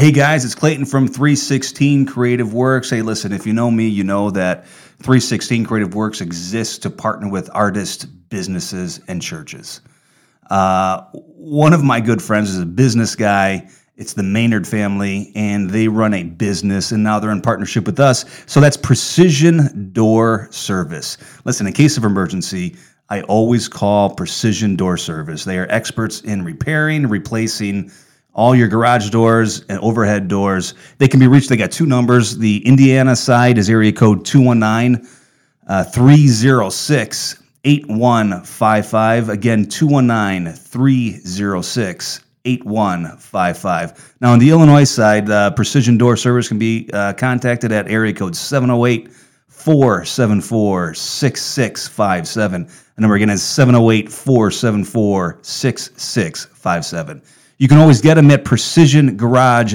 Hey guys, it's Clayton from 316 Creative Works. Hey, listen, if you know me, you know that 316 Creative Works exists to partner with artists, businesses, and churches. Uh, one of my good friends is a business guy. It's the Maynard family, and they run a business, and now they're in partnership with us. So that's Precision Door Service. Listen, in case of emergency, I always call Precision Door Service. They are experts in repairing, replacing all your garage doors and overhead doors. They can be reached. They got two numbers. The Indiana side is area code 219 uh, 306 8155. Again, 219 306 8155. Now, on the Illinois side, uh, Precision Door Service can be uh, contacted at area code 708 474 6657. The number again is 708 474 6657. You can always get them at Precision Garage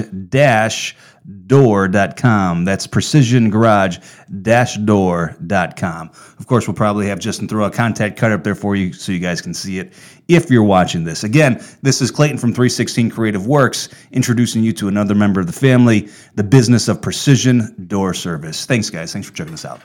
door.com. That's Precision Garage door.com. Of course, we'll probably have Justin throw a contact card up there for you so you guys can see it if you're watching this. Again, this is Clayton from 316 Creative Works introducing you to another member of the family, the business of Precision Door Service. Thanks, guys. Thanks for checking us out.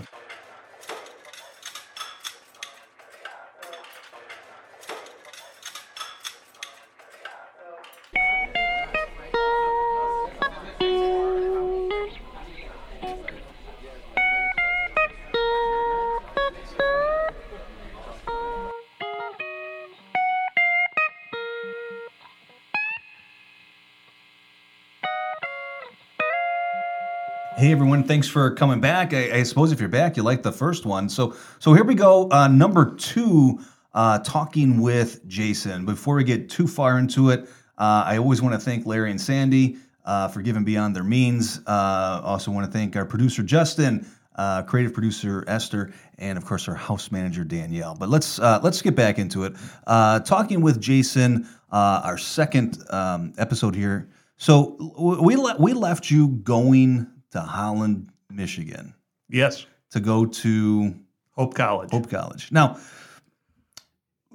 Thanks for coming back. I, I, suppose if you're back, you like the first one. So so here we go. Uh, number two, uh, talking with Jason. Before we get too far into it, uh, I always want to thank Larry and Sandy uh, for giving beyond their means. Uh, also want to thank our producer Justin, uh, creative producer Esther, and of course our house manager Danielle. But let's let's get back into it. talking with Jason, our second um, episode here. So we le- we left you going to Holland, Michigan. Yes. To go to Hope College. Hope College. Now,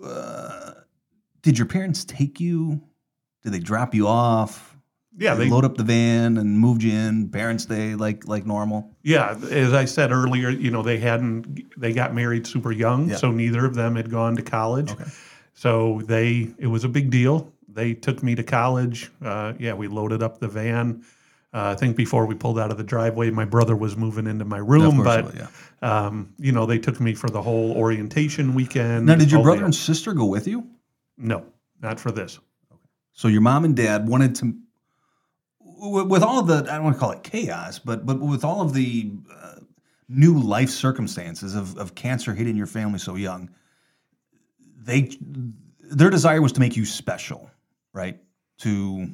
uh, did your parents take you? Did they drop you off? Yeah, they, they load up the van and moved you in. Parents' day, like like normal. Yeah, as I said earlier, you know they hadn't they got married super young, yeah. so neither of them had gone to college. Okay. So they it was a big deal. They took me to college. Uh, yeah, we loaded up the van uh, I think before we pulled out of the driveway, my brother was moving into my room, but yeah. um, you know they took me for the whole orientation weekend. Now, did your brother and sister go with you? No, not for this. Okay. So your mom and dad wanted to, with all of the I don't want to call it chaos, but but with all of the uh, new life circumstances of of cancer hitting your family so young, they their desire was to make you special, right? To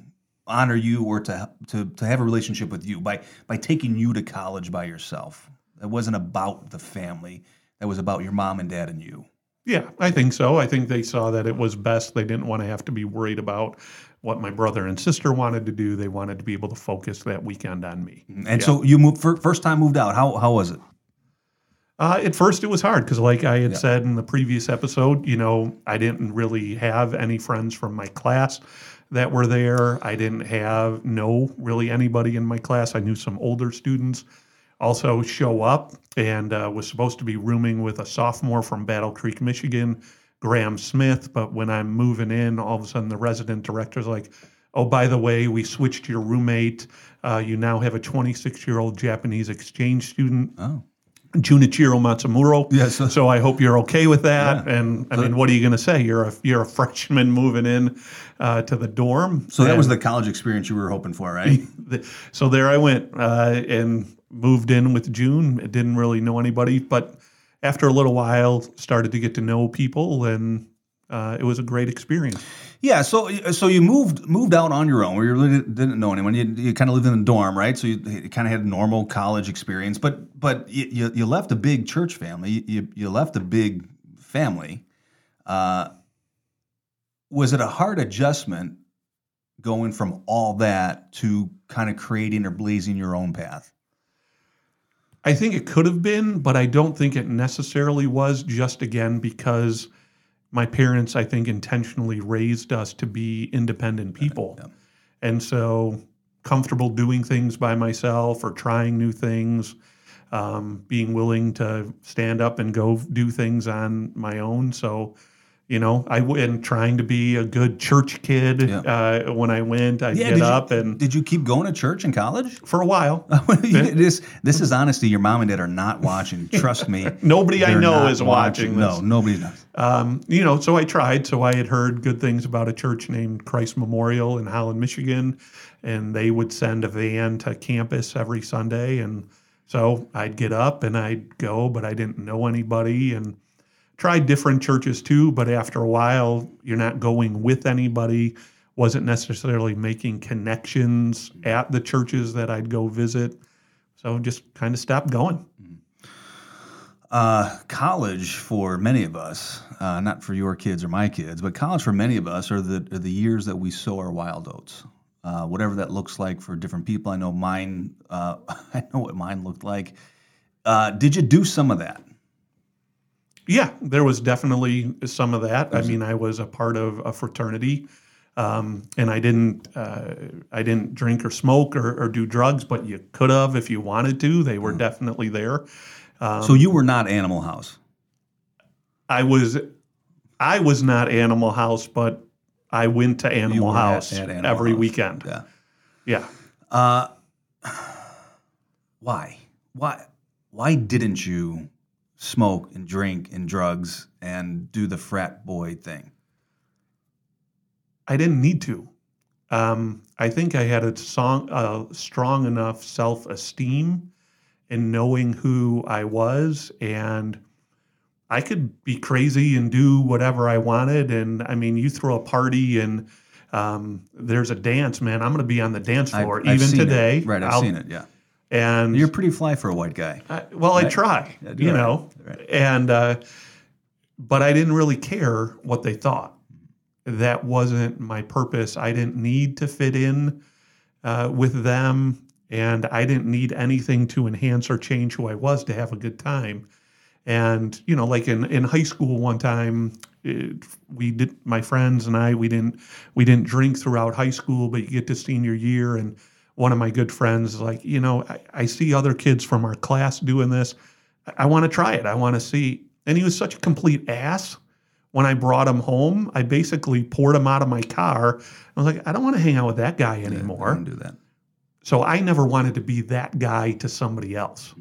honor you or to, to, to have a relationship with you by, by taking you to college by yourself. It wasn't about the family. That was about your mom and dad and you. Yeah, I think so. I think they saw that it was best. They didn't want to have to be worried about what my brother and sister wanted to do. They wanted to be able to focus that weekend on me. Mm-hmm. And yeah. so you moved first time moved out. How how was it? Uh, at first, it was hard because, like I had yeah. said in the previous episode, you know, I didn't really have any friends from my class that were there. I didn't have no, really anybody in my class. I knew some older students. Also show up and uh, was supposed to be rooming with a sophomore from Battle Creek, Michigan, Graham Smith. But when I'm moving in, all of a sudden the resident director's like, "Oh, by the way, we switched your roommate. Uh, you now have a 26 year old Japanese exchange student." Oh. Junichiro Matsumuro. Yes. So I hope you're okay with that. Yeah. And I mean, what are you going to say? You're a you're a freshman moving in uh, to the dorm. So that was the college experience you were hoping for, right? so there I went uh, and moved in with June. Didn't really know anybody, but after a little while, started to get to know people, and uh, it was a great experience. Yeah, so so you moved moved out on your own, where you really didn't know anyone. You, you kind of lived in a dorm, right? So you, you kind of had a normal college experience, but but you, you left a big church family. You you left a big family. Uh, was it a hard adjustment going from all that to kind of creating or blazing your own path? I think it could have been, but I don't think it necessarily was. Just again because my parents, I think, intentionally raised us to be independent people. Yeah. And so comfortable doing things by myself or trying new things, um, being willing to stand up and go do things on my own. So, you know, I went trying to be a good church kid. Yeah. Uh, when I went, I'd Yeah, get did up you, and did you keep going to church in college? for a while. this this is honesty. Your mom and dad are not watching. Trust me. Nobody I know is watching No, this. nobody does. Um, you know, so I tried. So I had heard good things about a church named Christ Memorial in Holland, Michigan, and they would send a van to campus every Sunday. And so I'd get up and I'd go, but I didn't know anybody and tried different churches too. But after a while, you're not going with anybody. Wasn't necessarily making connections at the churches that I'd go visit. So just kind of stopped going. Uh, college for many of us, uh, not for your kids or my kids, but college for many of us are the are the years that we sow our wild oats. Uh, whatever that looks like for different people. I know mine. Uh, I know what mine looked like. Uh, did you do some of that? Yeah, there was definitely some of that. I mean, I was a part of a fraternity, um, and I didn't, uh, I didn't drink or smoke or, or do drugs, but you could have if you wanted to. They were definitely there. so you were not Animal House. I was, I was not Animal House, but I went to Animal were at- House at Animal every House. weekend. Yeah. Yeah. Uh, why? Why? Why didn't you smoke and drink and drugs and do the frat boy thing? I didn't need to. Um, I think I had a song, uh, strong enough self esteem in knowing who I was, and I could be crazy and do whatever I wanted. And I mean, you throw a party and um, there's a dance, man. I'm going to be on the dance I've- floor I've even it. today. Right, I've I'll- seen it. Yeah, And you're pretty fly for a white guy. I, well, I try, Yeah, you right. know, Right. and uh, but I didn't really care what they thought. That wasn't my purpose. I didn't need to fit in uh, with them, and I didn't need anything to enhance or change who I was to have a good time. And you know, like in in high school, one time it, we did my friends and I we didn't we didn't drink throughout high school, but you get to senior year and one of my good friends like, you know, I, I see other kids from our class doing this. I, I want to try it. I want to see. And he was such a complete ass. When I brought him home, I basically poured him out of my car. I was like, I don't want to hang out with that guy I anymore. don't do that. So I never wanted to be that guy to somebody else.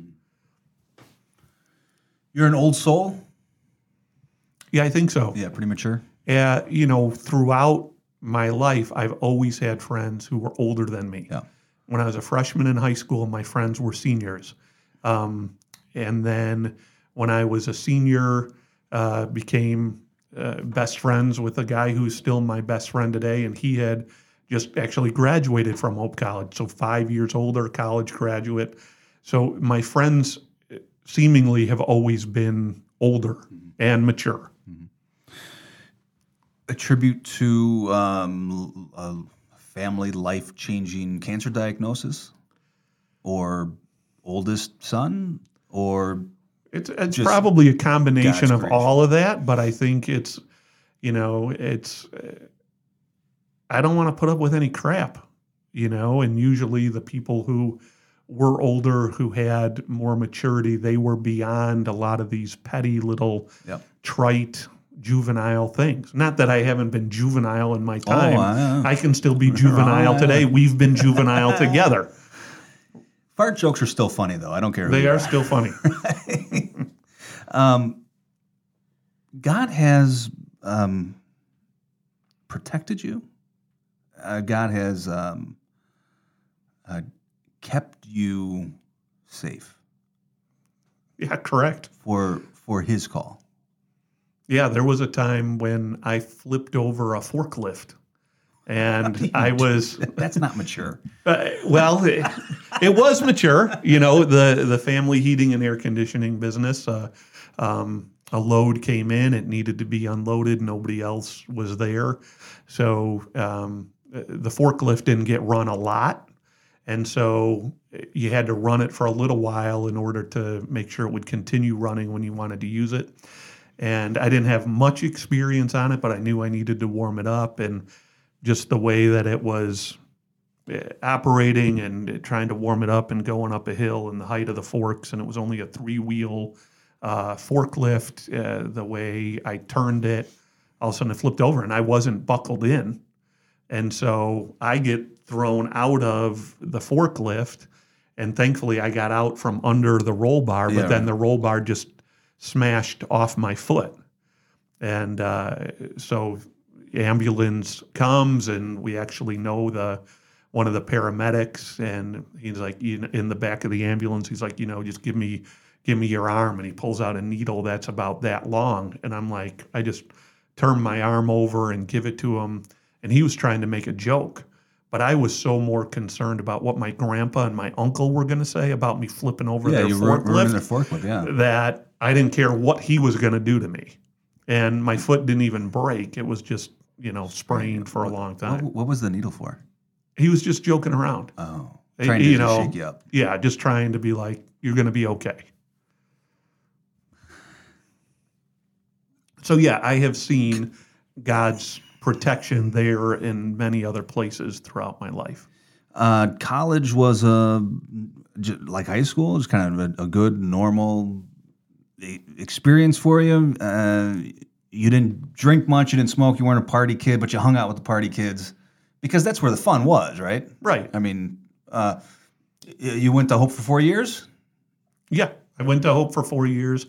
You're an old soul. Yeah, I think so. Yeah, pretty mature. uh, you know, throughout my life, I've always had friends who were older than me. Yeah. When I was a freshman in high school, my friends were seniors. Um, and then when I was a senior, uh, became uh, best friends with a guy who's still my best friend today. And he had just actually graduated from Hope College. So five years older, college graduate. So my friends uh, seemingly have always been older and mature. Attribute to um, a family life changing cancer diagnosis, or oldest son, or It's it's probably a combination God's of grace. all of that, but I think it's, you know, it's. I don't want to put up with any crap, you know. And usually the people who were older, who had more maturity, they were beyond a lot of these petty little Yep. trite juvenile things. Not that I haven't been juvenile in my time. I- I can still be juvenile Oh, today. We've been juvenile together. fart jokes are still funny though. I don't care. They you are still funny. Um, God has um, protected you. Uh, God has um, uh, kept you safe Yeah, correct. for for His call. Yeah, there was a time when I flipped over a forklift, and I was That's not mature. uh, well. It, it was mature, you know. The the family heating and air conditioning business. Uh, um, a load came in; it needed to be unloaded. Nobody else was there, so um, the forklift didn't get run a lot, and so you had to run it for a little while in order to make sure it would continue running when you wanted to use it and I didn't have much experience on it, but I knew I needed to warm it up, and just the way that it was, uh, operating and trying to warm it up and going up a hill in the height of the forks, and it was only a three wheel uh, forklift. Uh, the way I turned it, all of a sudden it flipped over, and I wasn't buckled in, and so I get thrown out of the forklift. And thankfully, I got out from under the roll bar, but Yeah, then the roll bar just smashed off my foot. And uh, so ambulance comes and we actually know the one of the paramedics and he's like in the back of the ambulance he's like you know just give me give me your arm and he pulls out a needle that's about that long and i'm like i just turn my arm over and give it to him and he was trying to make a joke but i was so more concerned about what my grandpa and my uncle were going to say about me flipping over Yeah, their you forklift their forklift. Yeah. that I didn't care what he was going to do to me. And my foot didn't even break. It was just, you know, sprained for a long time. what was the needle for? He was just joking around. Oh, trying to you know, shake you up. Yeah, just trying to be like, you're going to be okay. So, yeah, I have seen God's protection there in many other places throughout my life. Uh, college was a like high school. It was kind of a, a good, normal experience for you. Uh, you didn't drink much. You didn't smoke. You weren't a party kid, but you hung out with the party kids because that's where the fun was, right? Right. I mean, uh, you went to Hope for four years. Yeah, I went to Hope for four years.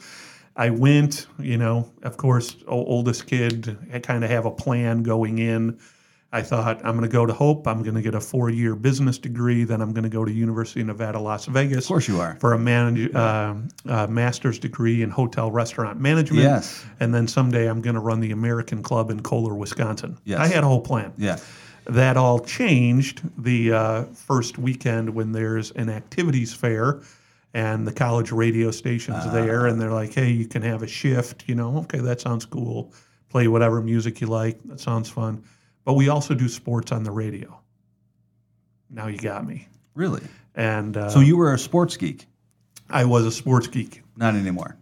I went, you know, of course, oldest kid. I kind of have a plan going in. I thought I'm going to go to Hope. I'm going to get a four-year business degree. Then I'm going to go to University of Nevada, Las Vegas Of course, you are. for a manage, uh, uh, master's degree in hotel restaurant management. Yes. And then someday I'm going to run the American Club in Kohler, Wisconsin. Yes. I had a whole plan Yeah. that all changed the uh, first weekend when there's an activities fair and the college radio station's there and they're like hey you can have a shift you know okay that sounds cool play whatever music you like that sounds fun but we also do sports on the radio now you got me Really? and uh, So you were a sports geek? i was a sports geek Not anymore.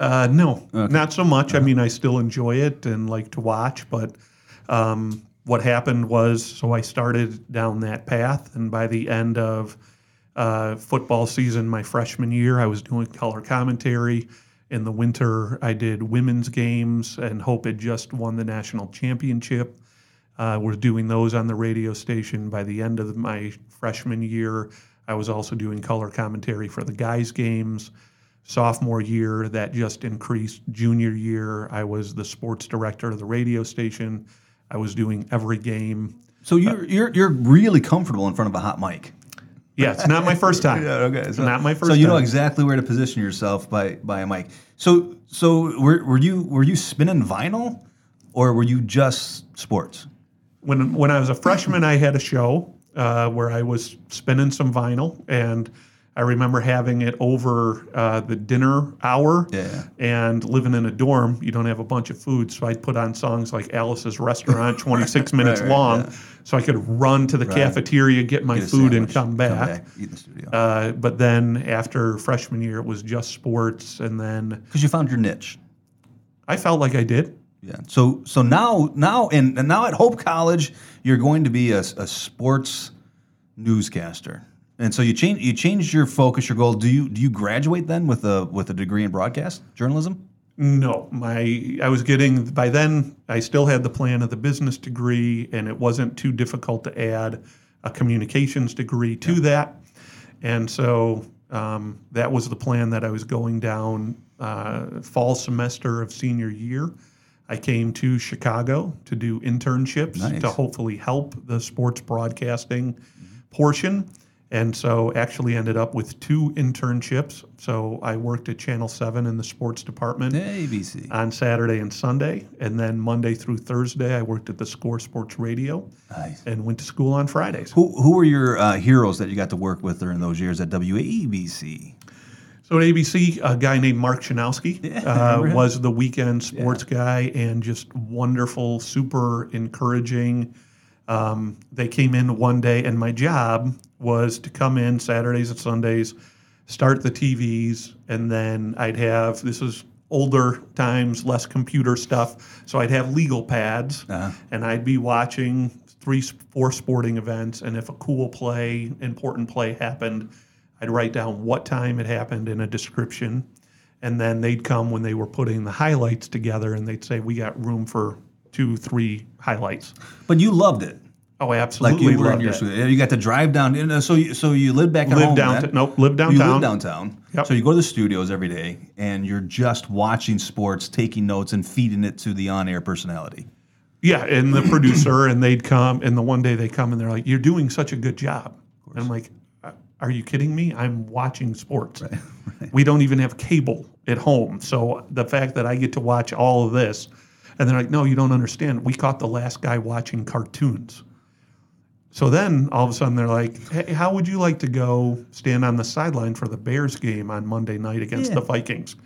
Uh, no, Okay. not so much. I mean, I still enjoy it and like to watch, but um, what happened was so I started down that path, and by the end of uh, football season, my freshman year, I was doing color commentary. In the winter, I did women's games, and Hope had just won the national championship. Uh, we're doing those on the radio station. By the end of my freshman year, I was also doing color commentary for the guys' games sophomore year that just increased junior year i was the sports director of the radio station i was doing every game So you're you're you're really comfortable in front of a hot mic. yeah it's not my first time Yeah, okay. So, Not my first So you know time. exactly where to position yourself by by a mic. So so were, were you were you spinning vinyl, or were you just sports? When when i was a freshman i had a show uh, where i was spinning some vinyl and i remember having it over uh, the dinner hour Yeah. and living in a dorm you don't have a bunch of food so i'd put on songs like alice's restaurant 26 minutes right, long yeah. so i could run to the cafeteria get my Get food and sandwich, come back eat in the studio. Uh, but then after freshman year, it was just sports, and then Because you found your niche. I felt like I did. Yeah. So so now now and, and now at Hope College, you're going to be a, a sports newscaster. And so you change you changed your focus, your goal. Do you do you graduate then with a with a degree in broadcast journalism? No, my I was getting by then. I still had the plan of the business degree, and it wasn't too difficult to add a communications degree to that. And so um, that was the plan that I was going down uh, fall semester of senior year. I came to Chicago to do internships Nice. to hopefully help the sports broadcasting portion. And so actually ended up with two internships. So I worked at Channel 7 in the sports department ABC. on Saturday and Sunday. And then Monday through Thursday, I worked at the Score Sports Radio Nice. and went to school on Fridays. Who who were your uh, heroes that you got to work with during those years at WABC? So at ABC, a guy named Mark Schanowski Yeah, uh, was the weekend sports guy and just wonderful, super encouraging. Um, they came in one day, and my job was to come in Saturdays and Sundays, start the TVs, and then I'd have this was older times, less computer stuff. So I'd have legal pads, Uh-huh. and I'd be watching three, four sporting events, and if a cool play, important play happened, I'd write down what time it happened in a description, and then they'd come when they were putting the highlights together, and they'd say, "We got room for two, three highlights." But you loved it. Oh, Like absolutely! you were in your it. You got to drive down. and, So you, so you lived back at Live home. downtown. Nope, live You downtown. live downtown. Yep. So you go to the studios every day and you're just watching sports, taking notes, and feeding it to the on air personality. Yeah, and the producer, and they'd come, and the one day they come and they're like, "You're doing such a good job." And I'm like, "Uh, "Are you kidding me? I'm watching sports. We don't even have cable at home, so the fact that I get to watch all of this, and they're like, "No, you don't understand. We caught the last guy watching cartoons." So then all of a sudden they're like, "Hey, how would you like to go stand on the sideline for the Bears game on Monday night against Yeah. the Vikings?"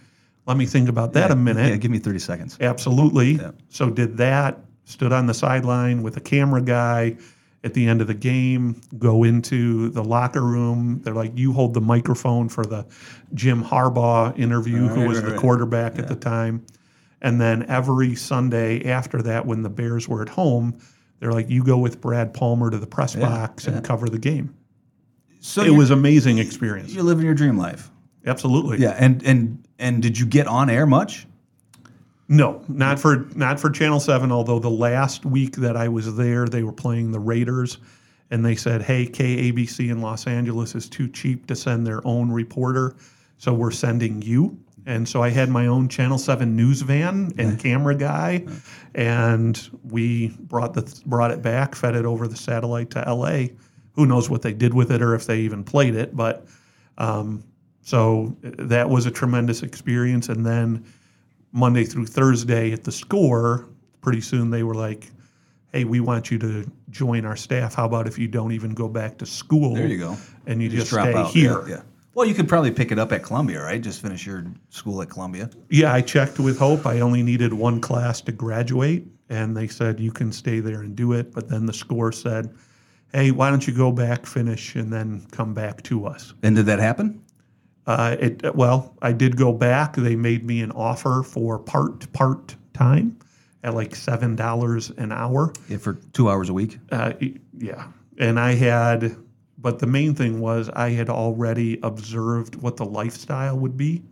Let me think about that a minute. Yeah, give me 30 seconds. Absolutely. So did that, stood on the sideline with a camera guy at the end of the game, go into the locker room. They're like, you hold the microphone for the Jim Harbaugh interview, who was right, the right. quarterback at the time. And then every Sunday after that, when the Bears were at home, they're like, you go with Brad Palmer to the press box and cover the game. So It was amazing experience. you're living your dream life. Absolutely. Yeah, and and and did you get on air much? No, not for not for Channel Seven. Although the last week that I was there, they were playing the Raiders, and they said, "Hey, KABC in Los Angeles is too cheap to send their own reporter, so we're sending you." And so I had my own Channel Seven news van and camera guy, and we brought the brought it back, fed it over the satellite to LA. Who knows what they did with it or if they even played it, but um, so that was a tremendous experience. And then Monday through Thursday at the score, pretty soon they were like, "Hey, we want you to join our staff. How about if you don't even go back to school? There you go. and you, just, drop stay out. here." Yeah, yeah. Well, you could probably pick it up at Columbia, right? Just finish your school at Columbia. Yeah, I checked with Hope. I only needed one class to graduate, and they said you can stay there and do it. But then the score said, "Hey, why don't you go back, finish, and then come back to us?" And did that happen? Uh, it well, I did go back. They made me an offer for part part time at like seven dollars an hour. Yeah, for two hours a week. Uh, yeah, and I had, but the main thing was I had already observed what the lifestyle would be,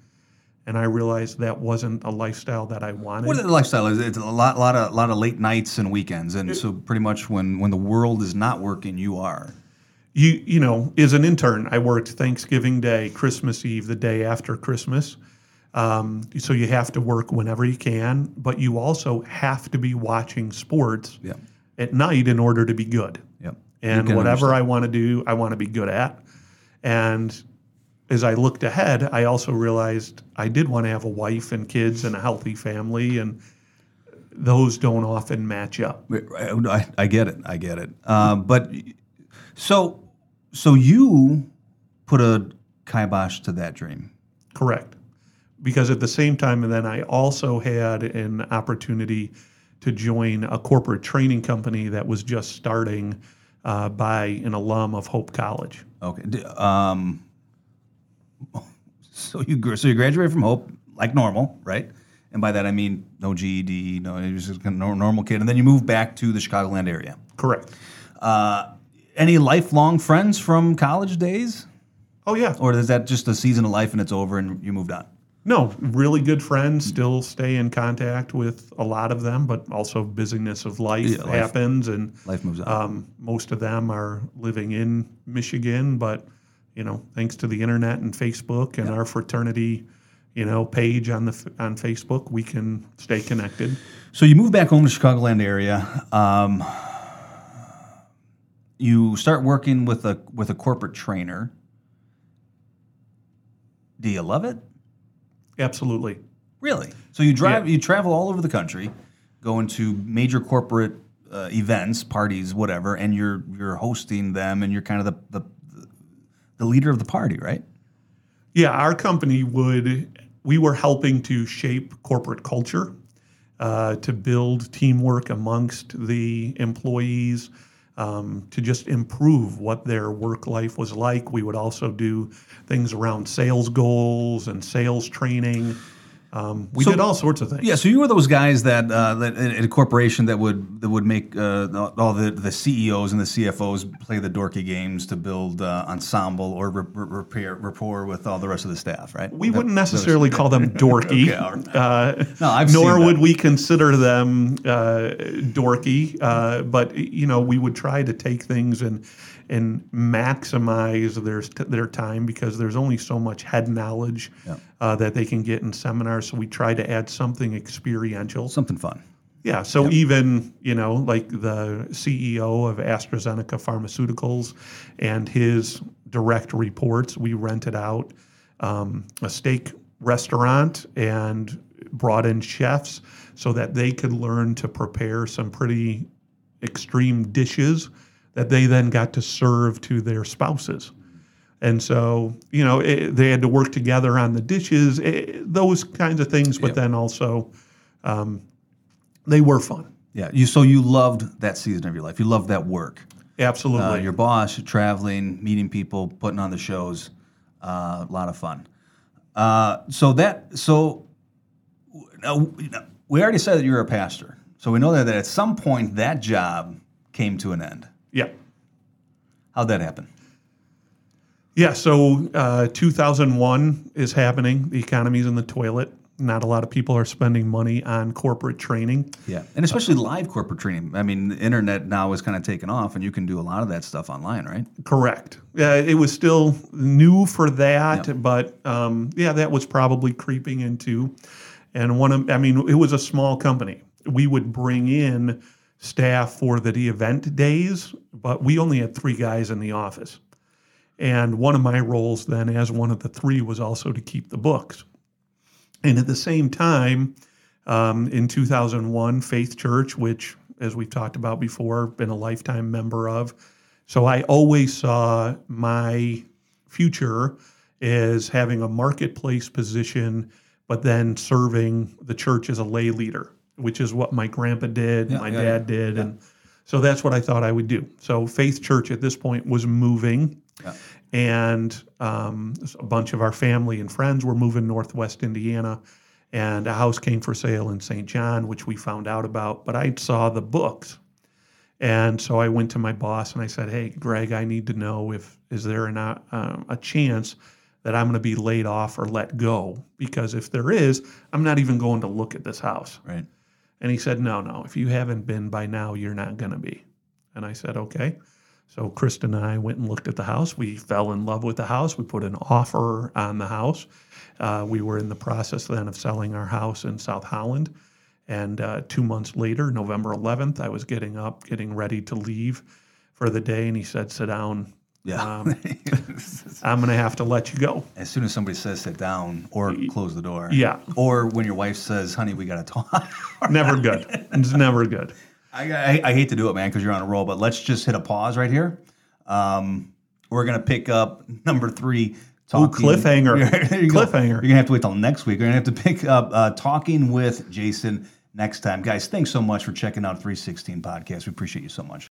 and I realized that wasn't a lifestyle that I wanted. What the lifestyle is? It's a lot, lot of, lot of late nights and weekends, and so pretty much when when the world is not working, you are. You you know as an intern i worked thanksgiving day christmas eve the day after christmas um, so you have to work whenever you can but you also have to be watching sports Yeah. at night in order to be good Yep. and whatever i want to do i want to be good at and as i looked ahead i also realized i did want to have a wife and kids and a healthy family and those don't often match up I, I get it. I get it. Uh, but so so you put a kibosh to that dream. Correct. Because at the same time, and then I also had an opportunity to join a corporate training company that was just starting uh, by an alum of Hope College. Okay. Um, so you so you graduated from Hope like normal, right? And by that I mean no GED, no, you're just a nor- normal kid, and then you move back to the Chicagoland area. Correct. Uh, any lifelong friends from college days, Oh, yeah. or is that just a season of life and it's over and you moved on? No, really good friends. Still stay in contact with a lot of them, but also busyness of life Yeah, life. happens. And Life moves on. um, most of them are living in Michigan, but you know, thanks to the internet and Facebook and our fraternity, you know, page on the on Facebook, we can stay connected. So you moved back home to the Chicagoland area. Um, you start working with a with a corporate trainer. Do you love it? Absolutely. Really? So you drive, you travel all over the country, going to major corporate uh, events, parties, whatever, and you're you're hosting them, and you're kind of the the, the leader of the party, right? Yeah, our company would, we were helping to shape corporate culture, uh, to build teamwork amongst the employees, um, to just improve what their work life was like. We would also do things around sales goals and sales training. Um, we So- did all sorts of things. Yeah, so you were those guys that uh, that in in a corporation that would that would make uh, all the, the CEOs and the CFOs play the dorky games to build uh, ensemble or re- re- repair rapport with all the rest of the staff, right? We That- wouldn't necessarily call them dorky, Okay, uh, No, I've nor would we consider them uh, dorky. Uh, but you know, we would try to take things and and maximize their their time because there's only so much head knowledge uh, that they can get in seminars. So we try to add something experiential. something fun. Yeah. So even you know, like the CEO of AstraZeneca Pharmaceuticals and his direct reports, we rented out um, a steak restaurant and brought in chefs so that they could learn to prepare some pretty extreme dishes that they then got to serve to their spouses. And so, you know, it, they had to work together on the dishes, eh, those kinds of things, but then also um, they were fun. Yeah, you so you loved that season of your life. You loved that work. Absolutely. Uh, your boss, traveling, meeting people, putting on the shows, uh, a lot of fun. Uh, so that so uh, we already said that you're a pastor, so we know that, that at some point that job came to an end. Yeah. How'd that happen? Yeah. So uh, 2001 is happening. The economy's in the toilet. Not a lot of people are spending money on corporate training. Yeah, and especially live corporate training. I mean, the internet now is kind of taken off, and you can do a lot of that stuff online, right? Correct. Yeah, it was still new for that, but um, yeah, that was probably creeping into. And one of, I mean, it was a small company. We would bring in staff for the event days, but we only had three guys in the office. And one of my roles then, as one of the three, was also to keep the books. And at the same time, um, in 2001, Faith Church, which, as we've talked about before, been a lifetime member of. So I always saw my future as having a marketplace position, but then serving the church as a lay leader, which is what my grandpa did, my yeah, dad did. And so that's what I thought I would do. So Faith Church at this point was moving and um, a bunch of our family and friends were moving northwest Indiana, and a house came for sale in St. John, which we found out about. But I saw the books, and so I went to my boss and I said, "Hey, Greg, I need to know if is there an, uh, um, a chance that I'm going to be laid off or let go? Because if there is, I'm not even going to look at this house." Right. And he said, No, no, if you haven't been by now, you're not going to be. And I said, Okay. So Kristen and I went and looked at the house. We fell in love with the house. We put an offer on the house. Uh, we were in the process then of selling our house in South Holland. And uh, two months later, November 11th, I was getting up, getting ready to leave for the day. And he said, Sit down. Yeah. Um, I'm going to have to let you go. as soon as somebody says sit down or close the door. Yeah. Or when your wife says, "Honey, we got to talk." Never good. It's never good. I, I, I hate to do it, man, because you're on a roll, but let's just hit a pause right here. Um, we're gonna pick up number three. Talking, cliffhanger. There you go. Cliffhanger. You're gonna have to wait till next week. We're gonna have to pick up uh, talking with Jason next time, guys. Thanks so much for checking out 316 podcast. We appreciate you so much.